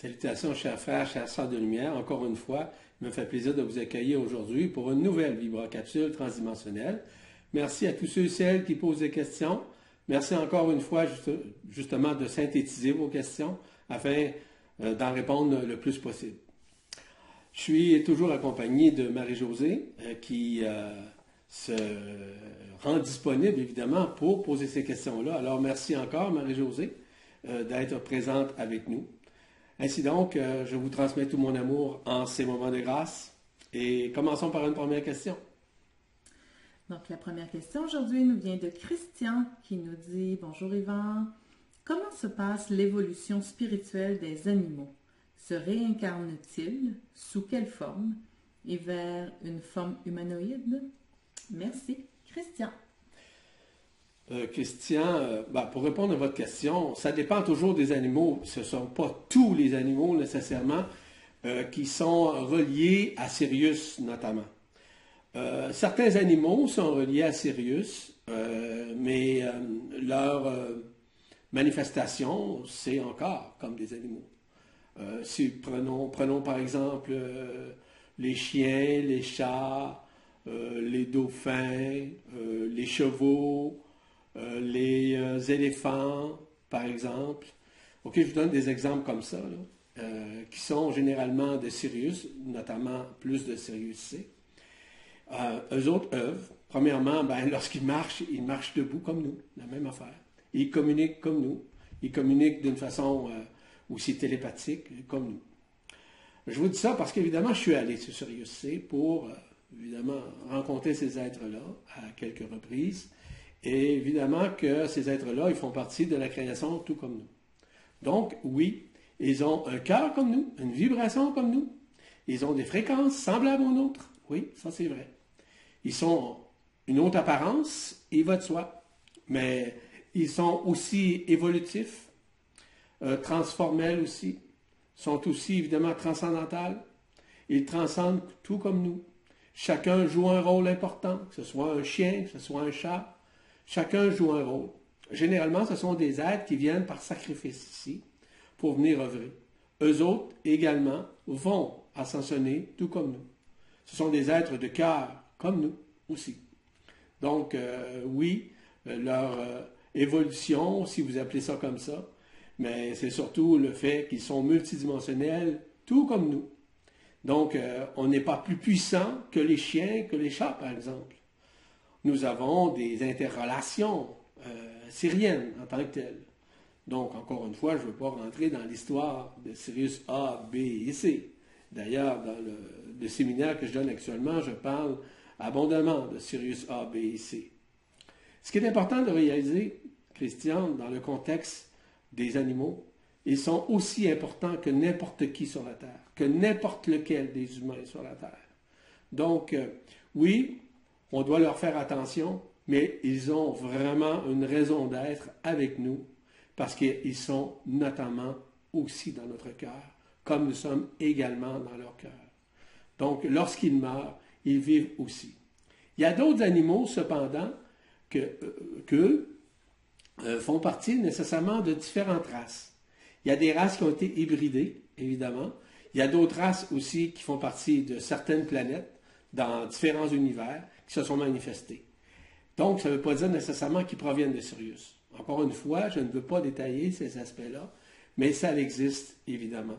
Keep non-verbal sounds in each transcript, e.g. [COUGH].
Salutations, chers frères, chers sœurs de lumière. Encore une fois, il me fait plaisir de vous accueillir aujourd'hui pour une nouvelle vibrocapsule transdimensionnelle. Merci à tous ceux et celles qui posent des questions. Merci encore une fois, justement, de synthétiser vos questions afin euh, d'en répondre le plus possible. Je suis toujours accompagné de Marie-Josée euh, qui euh, se rend disponible, évidemment, pour poser ces questions-là. Alors, merci encore, Marie-Josée, d'être présente avec nous. Ainsi donc, euh, je vous transmets tout mon amour en ces moments de grâce. Et commençons par une première question. Donc, la première question aujourd'hui nous vient de Christian qui nous dit Bonjour Yvan, comment se passe l'évolution spirituelle des animaux? Se réincarnent-ils? Sous quelle forme? Et vers une forme humanoïde Merci, Christian. Euh, Christian, euh, ben, pour répondre à votre question, ça dépend toujours des animaux. Ce ne sont pas tous les animaux nécessairement euh, qui sont reliés à Sirius notamment. certains animaux sont reliés à Sirius, mais leur manifestation, c'est encore comme des animaux. si prenons, prenons par exemple les chiens, les chats, les dauphins, les chevaux, euh, les euh, éléphants, par exemple. OK, je vous donne des exemples comme ça, euh, qui sont généralement de Sirius, notamment plus de Sirius C. eux autres œuvres, premièrement, ben, [LAUGHS] lorsqu'ils marchent, ils marchent debout comme nous, la même affaire. Ils communiquent comme nous. Ils communiquent d'une façon aussi télépathique comme nous. Je vous dis ça parce qu'évidemment, je suis allé sur Sirius C pour, évidemment, rencontrer ces êtres-là à quelques reprises. Et évidemment que ces êtres-là, ils font partie de la création tout comme nous. Donc, oui, ils ont un cœur comme nous, une vibration comme nous. Ils ont des fréquences semblables aux nôtres. Oui, ça c'est vrai. Ils sont une autre apparence, il va de soi. Mais ils sont aussi évolutifs, euh, transformels aussi, sont aussi évidemment transcendantales. Ils transcendent tout comme nous. Chacun joue un rôle important, que ce soit un chien, que ce soit un chat, Chacun joue un rôle. Généralement, ce sont des êtres qui viennent par sacrifice ici pour venir œuvrer. Eux autres également vont ascensionner tout comme nous. Ce sont des êtres de cœur comme nous aussi. Donc, euh, oui, euh, leur euh, évolution, si vous appelez ça comme ça, mais c'est surtout le fait qu'ils sont multidimensionnels, tout comme nous. Donc, on n'est pas plus puissant que les chiens, que les chats, par exemple nous avons des interrelations euh, syriennes en tant que telles. Donc, encore une fois, je ne veux pas rentrer dans l'histoire de Sirius A, B et C. D'ailleurs, dans le, séminaire que je donne actuellement, je parle abondamment de Sirius A, B et C. Ce qui est important de réaliser, Christian, dans le contexte des animaux, ils sont aussi importants que n'importe qui sur la Terre, que n'importe lequel des humains sur la Terre. Donc, euh, oui, on doit leur faire attention, mais ils ont vraiment une raison d'être avec nous parce qu'ils sont notamment aussi dans notre cœur, comme nous sommes également dans leur cœur. Donc, lorsqu'ils meurent, ils vivent aussi. Il y a d'autres animaux, cependant, que, euh, euh, font partie nécessairement de différentes races. Il y a des races qui ont été hybridées, évidemment. Il y a d'autres races aussi qui font partie de certaines planètes dans différents univers qui se sont manifestés. Donc, ça ne veut pas dire nécessairement qu'ils proviennent de Sirius. Encore une fois, je ne veux pas détailler ces aspects-là, mais ça existe évidemment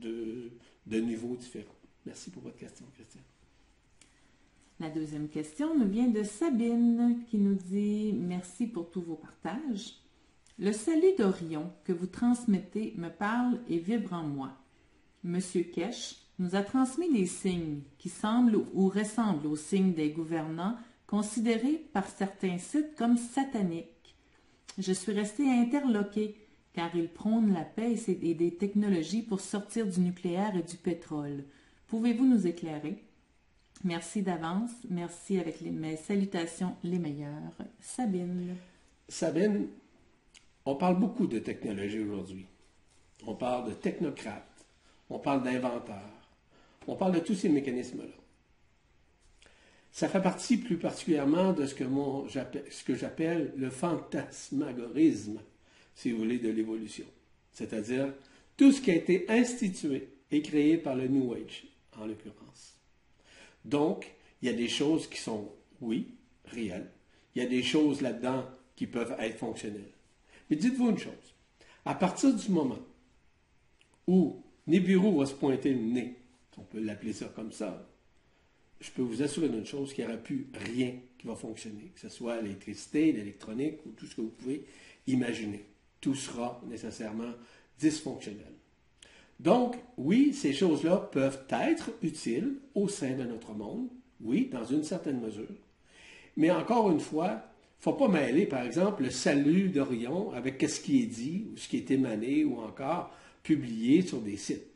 de, de niveaux différents. Merci pour votre question, Christian. La deuxième question nous vient de Sabine qui nous dit Merci pour tous vos partages. Le salut d'Orion que vous transmettez me parle et vibre en moi. Monsieur Kesh nous a transmis des signes qui semblent ou ressemblent aux signes des gouvernants considérés par certains sites comme sataniques. Je suis restée interloquée car ils prônent la paix et des technologies pour sortir du nucléaire et du pétrole. Pouvez-vous nous éclairer? Merci d'avance. Merci avec mes salutations les meilleures. Sabine. Sabine, on parle beaucoup de technologie aujourd'hui. On parle de technocrates. On parle d'inventeurs. On parle de tous ces mécanismes-là. Ça fait partie plus particulièrement de ce que, j'appelle le fantasmagorisme, si vous voulez, de l'évolution. C'est-à-dire tout ce qui a été institué et créé par le New Age, en l'occurrence. Donc, il y a des choses qui sont, oui, réelles. Il y a des choses là-dedans qui peuvent être fonctionnelles. Mais dites-vous une chose. À partir du moment où Nibiru va se pointer le nez, on peut l'appeler ça comme ça, je peux vous assurer d'une chose, qu'il n'y aura plus rien qui va fonctionner, que ce soit l'électricité, l'électronique ou tout ce que vous pouvez imaginer. Tout sera nécessairement dysfonctionnel. Donc, oui, ces choses-là peuvent être utiles au sein de notre monde, oui, dans une certaine mesure. Mais encore une fois, il ne faut pas mêler, par exemple, le salut d'Orion avec ce qui est dit, ou ce qui est émané, ou encore publié sur des sites.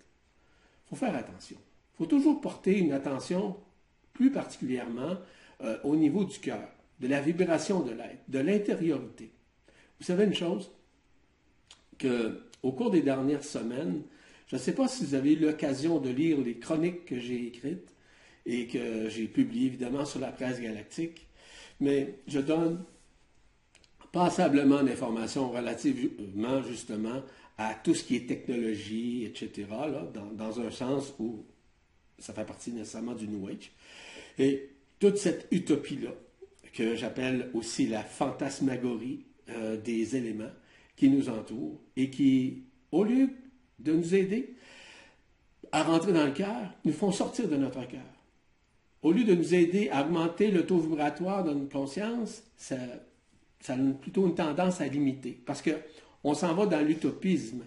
Il faut faire attention. Il faut toujours porter une attention plus particulièrement euh, au niveau du cœur, de la vibration de l'être, de l'intériorité. Vous savez une chose, qu'au cours des dernières semaines, je ne sais pas si vous avez eu l'occasion de lire les chroniques que j'ai écrites et que j'ai publiées évidemment sur la presse galactique, mais je donne passablement d'informations relativement justement à tout ce qui est technologie, etc., dans, un sens où ça fait partie nécessairement du New Age. Et toute cette utopie-là, que j'appelle aussi la fantasmagorie euh, des éléments qui nous entourent et qui, au lieu de nous aider à rentrer dans le cœur, nous font sortir de notre cœur. Au lieu de nous aider à augmenter le taux vibratoire de notre conscience, ça, ça a plutôt une tendance à limiter. Parce qu'on s'en va dans l'utopisme.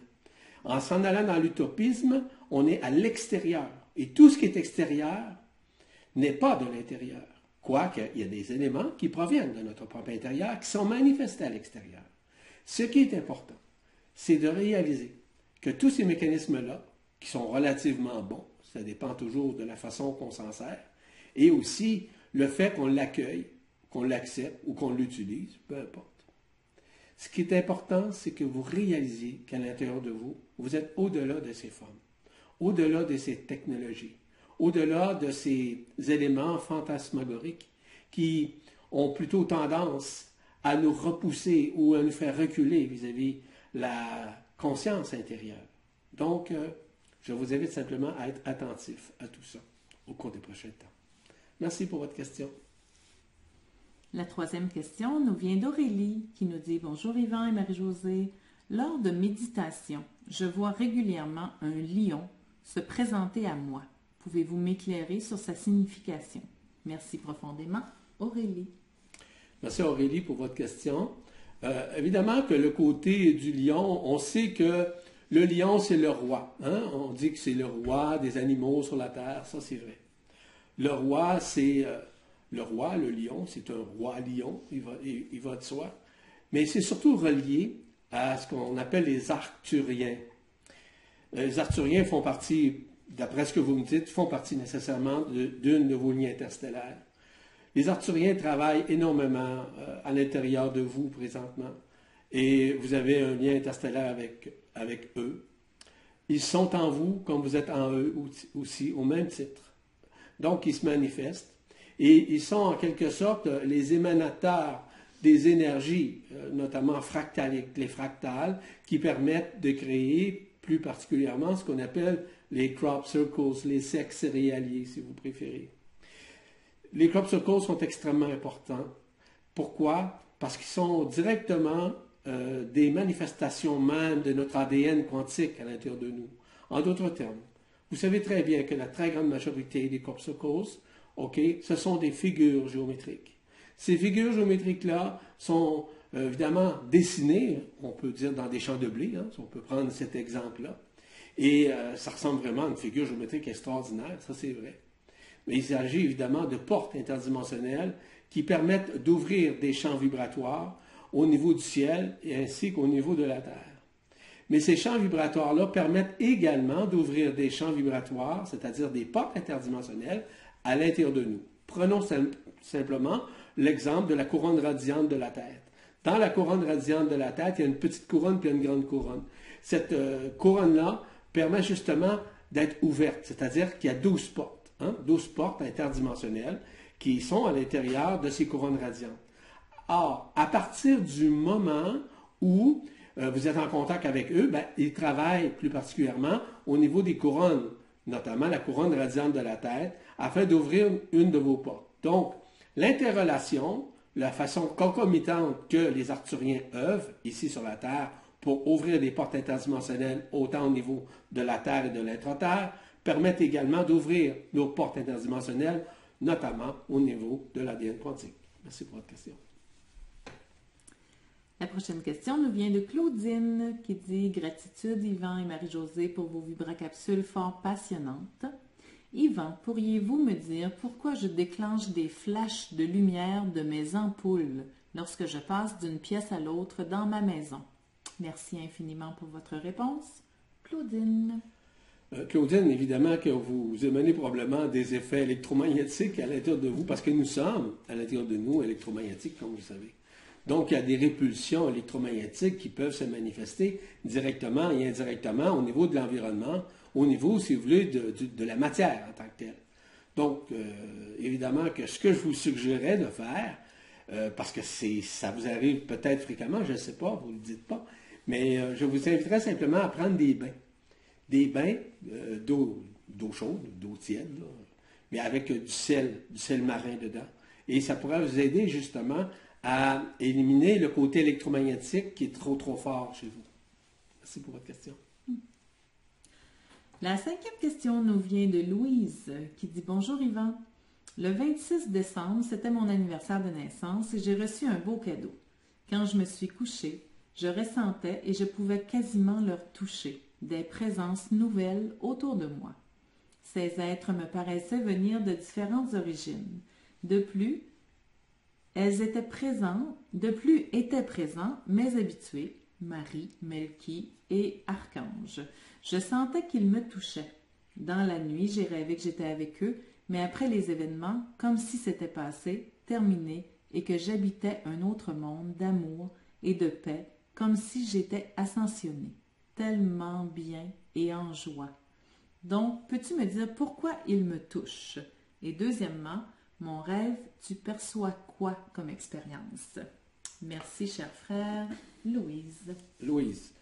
En s'en allant dans l'utopisme, on est à l'extérieur. Et tout ce qui est extérieur n'est pas de l'intérieur. Quoique, il y a des éléments qui proviennent de notre propre intérieur, qui sont manifestés à l'extérieur. Ce qui est important, c'est de réaliser que tous ces mécanismes-là, qui sont relativement bons, ça dépend toujours de la façon qu'on s'en sert, et aussi le fait qu'on l'accueille, qu'on l'accepte ou qu'on l'utilise, peu importe. Ce qui est important, c'est que vous réalisiez qu'à l'intérieur de vous, vous êtes au-delà de ces formes, au-delà de ces technologies, au-delà de ces éléments fantasmagoriques qui ont plutôt tendance à nous repousser ou à nous faire reculer vis-à-vis la conscience intérieure. Donc, euh, je vous invite simplement à être attentif à tout ça au cours des prochains temps. Merci pour votre question. La troisième question nous vient d'Aurélie qui nous dit Bonjour Yvan et Marie-Josée. Lors de méditation, je vois régulièrement un lion se présenter à moi. Pouvez-vous m'éclairer sur sa signification? Merci profondément, Aurélie. Merci Aurélie pour votre question. Euh, évidemment que le côté du lion, on sait que le lion, c'est le roi. Hein? On dit que c'est le roi des animaux sur la terre, ça c'est vrai. Le roi, c'est euh, le roi, le lion, c'est un roi lion, il va, il, va de soi. Mais c'est surtout relié à ce qu'on appelle les Arcturiens. Les Arcturiens font partie, d'après ce que vous me dites, font partie nécessairement d'une de, vos lignes interstellaires. Les Arthuriens travaillent énormément euh, à l'intérieur de vous présentement et vous avez un lien interstellaire avec, avec eux. Ils sont en vous comme vous êtes en eux aussi, au même titre. Donc, ils se manifestent et ils sont en quelque sorte les émanateurs des énergies, euh, notamment fractaliques, les fractales, qui permettent de créer plus particulièrement ce qu'on appelle les crop circles, les sexes céréaliers, si vous préférez. Les crop circles sont extrêmement importants. Pourquoi? Parce qu'ils sont directement euh, des manifestations même de notre ADN quantique à l'intérieur de nous. En d'autres termes, vous savez très bien que la très grande majorité des crop circles, OK, ce sont des figures géométriques. Ces figures géométriques-là sont euh, évidemment dessinées, on peut dire dans des champs de blé, hein, on peut prendre cet exemple-là. Et euh, ça ressemble vraiment à une figure géométrique extraordinaire, ça c'est vrai. Mais il s'agit évidemment de portes interdimensionnelles qui permettent d'ouvrir des champs vibratoires au niveau du ciel et ainsi qu'au niveau de la Terre. Mais ces champs vibratoires-là permettent également d'ouvrir des champs vibratoires, c'est-à-dire des portes interdimensionnelles, à l'intérieur de nous. Prenons simplement l'exemple de la couronne radiante de la tête. Dans la couronne radiante de la tête, il y a une petite couronne puis une grande couronne. Cette euh, couronne-là permet justement d'être ouverte, c'est-à-dire qu'il y a 12 portes. 12 hein, portes interdimensionnelles qui sont à l'intérieur de ces couronnes radiantes. Or, à partir du moment où euh, vous êtes en contact avec eux, ben, ils travaillent plus particulièrement au niveau des couronnes, notamment la couronne radiante de la tête, afin d'ouvrir une de vos portes. Donc, l'interrelation, la façon concomitante que les Arthuriens œuvrent ici sur la Terre pour ouvrir des portes interdimensionnelles autant au niveau de la Terre et de l'intra-Terre, permettent également d'ouvrir nos portes interdimensionnelles, notamment au niveau de l'ADN quantique. Merci pour votre question. La prochaine question nous vient de Claudine qui dit Gratitude Yvan et Marie-Josée pour vos vibracapsules fort passionnantes. Yvan, pourriez-vous me dire pourquoi je déclenche des flashs de lumière de mes ampoules lorsque je passe d'une pièce à l'autre dans ma maison? Merci infiniment pour votre réponse. Claudine. Euh, Claudine, évidemment que vous émanez probablement des effets électromagnétiques à l'intérieur de vous, parce que nous sommes à l'intérieur de nous électromagnétiques, comme vous savez. Donc, il y a des répulsions électromagnétiques qui peuvent se manifester directement et indirectement au niveau de l'environnement, au niveau, si vous voulez, de, la matière en tant que telle. Donc, euh, évidemment que ce que je vous suggérais de faire, euh, parce que ça vous arrive peut-être fréquemment, je ne sais pas, vous ne le dites pas, mais je vous inviterais simplement à prendre des bains des bains euh, d'eau, chaude, d'eau tiède, mais avec du sel, du sel marin dedans. Et ça pourrait vous aider justement à éliminer le côté électromagnétique qui est trop, trop fort chez vous. Merci pour votre question. La cinquième question nous vient de Louise qui dit Bonjour Yvan. Le 26 décembre, c'était mon anniversaire de naissance et j'ai reçu un beau cadeau. Quand je me suis couchée, je ressentais et je pouvais quasiment leur toucher des présences nouvelles autour de moi. Ces êtres me paraissaient venir de différentes origines. De plus, elles étaient présentes, de plus étaient présents mes habitués, Marie, Melki et Archange. Je sentais qu'ils me touchaient. Dans la nuit, j'ai rêvé que j'étais avec eux, mais après les événements, comme si c'était passé, terminé, et que j'habitais un autre monde d'amour et de paix, comme si j'étais ascensionnée tellement bien et en joie. Donc, peux-tu me dire pourquoi il me touche? Et deuxièmement, mon rêve, tu perçois quoi comme expérience? Merci, cher frère. Louise. Louise.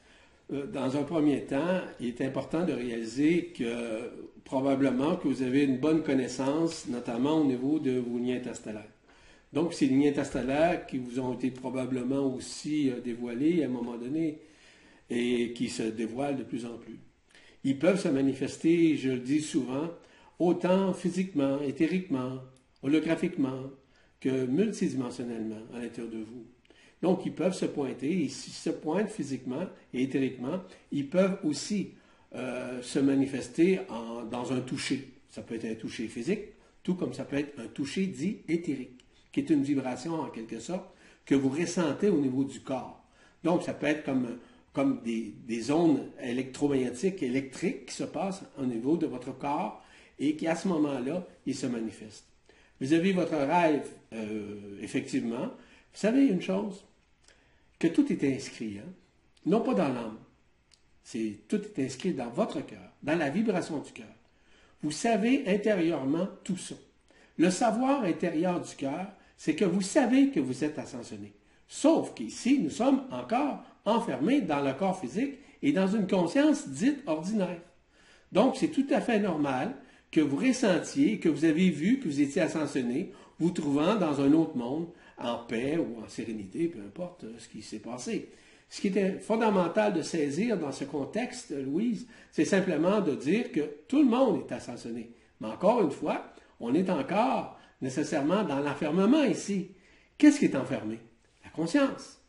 Euh, dans un premier temps, il est important de réaliser que probablement que vous avez une bonne connaissance, notamment au niveau de vos liens interstellaires. Donc, ces liens interstellaires qui vous ont été probablement aussi euh, dévoilés à un moment donné, et qui se dévoilent de plus en plus. Ils peuvent se manifester, je le dis souvent, autant physiquement, éthériquement, holographiquement que multidimensionnellement à l'intérieur de vous. Donc, ils peuvent se pointer, et s'ils se pointent physiquement et éthériquement, ils peuvent aussi euh, se manifester dans un toucher. Ça peut être un toucher physique, tout comme ça peut être un toucher dit éthérique, qui est une vibration en quelque sorte que vous ressentez au niveau du corps. Donc, ça peut être comme comme des, des, ondes électromagnétiques, électriques qui se passent au niveau de votre corps et qui, à ce moment-là, ils se manifestent. Vous avez votre rêve, euh, effectivement. Vous savez une chose, tout est inscrit, hein? non pas dans l'âme. C'est tout est inscrit dans votre cœur, dans la vibration du cœur. Vous savez intérieurement tout ça. Le savoir intérieur du cœur, c'est que vous savez que vous êtes ascensionné. Sauf qu'ici, nous sommes encore enfermé dans le corps physique et dans une conscience dite ordinaire. Donc, c'est tout à fait normal que vous ressentiez, que vous avez vu que vous étiez ascensionné, vous trouvant dans un autre monde, en paix ou en sérénité, peu importe ce qui s'est passé. Ce qui était fondamental de saisir dans ce contexte, Louise, c'est simplement de dire que tout le monde est ascensionné. Mais encore une fois, on est encore nécessairement dans l'enfermement ici. Qu'est-ce qui est enfermé? La conscience.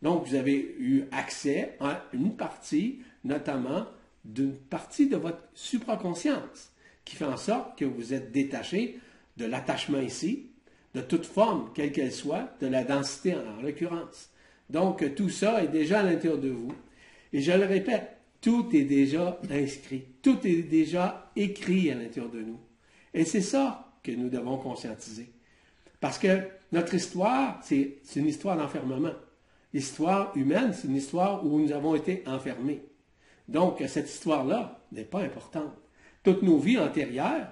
Donc, vous avez eu accès à une partie, notamment d'une partie de votre supraconscience, qui fait en sorte que vous êtes détaché de l'attachement ici, de toute forme, quelle qu'elle soit, de la densité en, l'occurrence. Donc, tout ça est déjà à l'intérieur de vous. Et je le répète, tout est déjà inscrit, tout est déjà écrit à l'intérieur de nous. Et c'est ça que nous devons conscientiser. Parce que notre histoire, c'est une histoire d'enfermement. L'histoire humaine, c'est une histoire où nous avons été enfermés. Donc, cette histoire-là n'est pas importante. Toutes nos vies antérieures,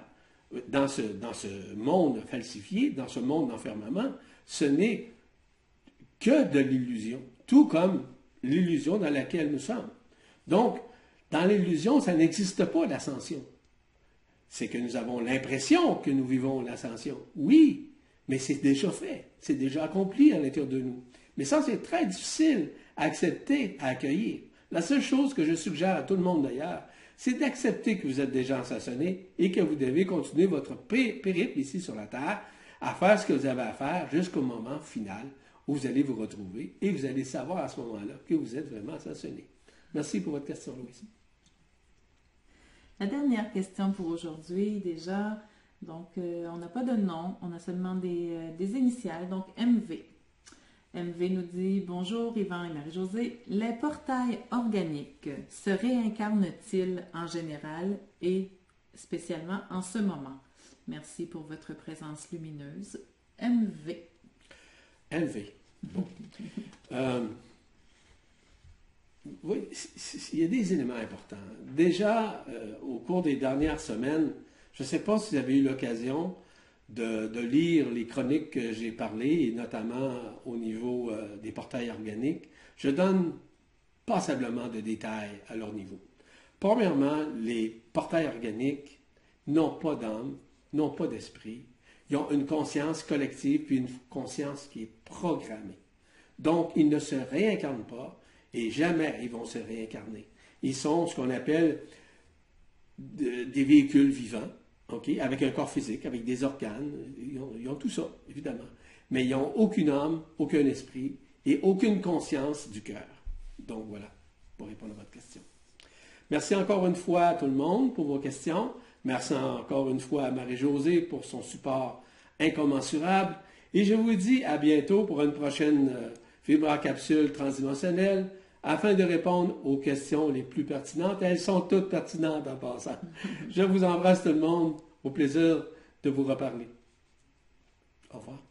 dans ce, monde falsifié, dans ce monde d'enfermement, ce n'est que de l'illusion. Tout comme l'illusion dans laquelle nous sommes. Donc, dans l'illusion, ça n'existe pas l'ascension. C'est que nous avons l'impression que nous vivons l'ascension. Oui, mais c'est déjà fait, c'est déjà accompli à l'intérieur de nous. Mais ça, c'est très difficile à accepter, à accueillir. La seule chose que je suggère à tout le monde d'ailleurs, c'est d'accepter que vous êtes déjà assassiné et que vous devez continuer votre périple ici sur la terre à faire ce que vous avez à faire jusqu'au moment final où vous allez vous retrouver et vous allez savoir à ce moment-là que vous êtes vraiment assassiné. Merci pour votre question, Louise. La dernière question pour aujourd'hui, déjà, donc euh, on n'a pas de nom, on a seulement des, euh, des initiales, donc MV. MV nous dit Bonjour Yvan et Marie-Josée. Les portails organiques se réincarnent-ils en général et spécialement en ce moment? Merci pour votre présence lumineuse. MV. MV. [LAUGHS] Euh, oui, il y a des éléments importants. Déjà, euh, au cours des dernières semaines, je ne sais pas si vous avez eu l'occasion de, lire les chroniques que j'ai parlé, et notamment au niveau euh, des portails organiques, je donne passablement de détails à leur niveau. Premièrement, les portails organiques n'ont pas d'âme, n'ont pas d'esprit. Ils ont une conscience collective puis une conscience qui est programmée. Donc, ils ne se réincarnent pas et jamais ils vont se réincarner. Ils sont ce qu'on appelle des véhicules vivants avec un corps physique, avec des organes, ils ont, tout ça, évidemment. Mais ils n'ont aucune âme, aucun esprit et aucune conscience du cœur. Donc voilà, pour répondre à votre question. Merci encore une fois à tout le monde pour vos questions. Merci encore une fois à Marie-Josée pour son support incommensurable. Et je vous dis à bientôt pour une prochaine euh, capsule transdimensionnelle afin de répondre aux questions les plus pertinentes. Elles sont toutes pertinentes en passant. Je vous embrasse tout le monde. Au plaisir de vous reparler. Au revoir.